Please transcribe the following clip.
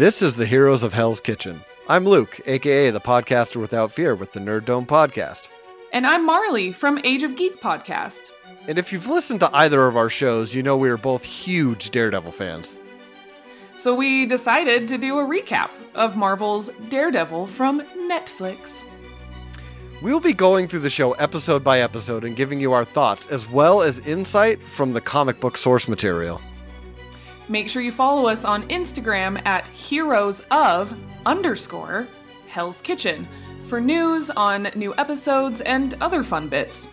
This is the Heroes of Hell's Kitchen. I'm Luke, aka the podcaster without fear with the Nerd Dome podcast. And I'm Marlee from Age of Geek podcast. And if you've listened to either of our shows, you know we are both huge Daredevil fans. So we decided to do a recap of Marvel's Daredevil from Netflix. We'll be going through the show episode by episode and giving you our thoughts, as well as insight from the comic book source material. Make sure you follow us on Instagram at heroes of underscore Hell's Kitchen for news on new episodes and other fun bits.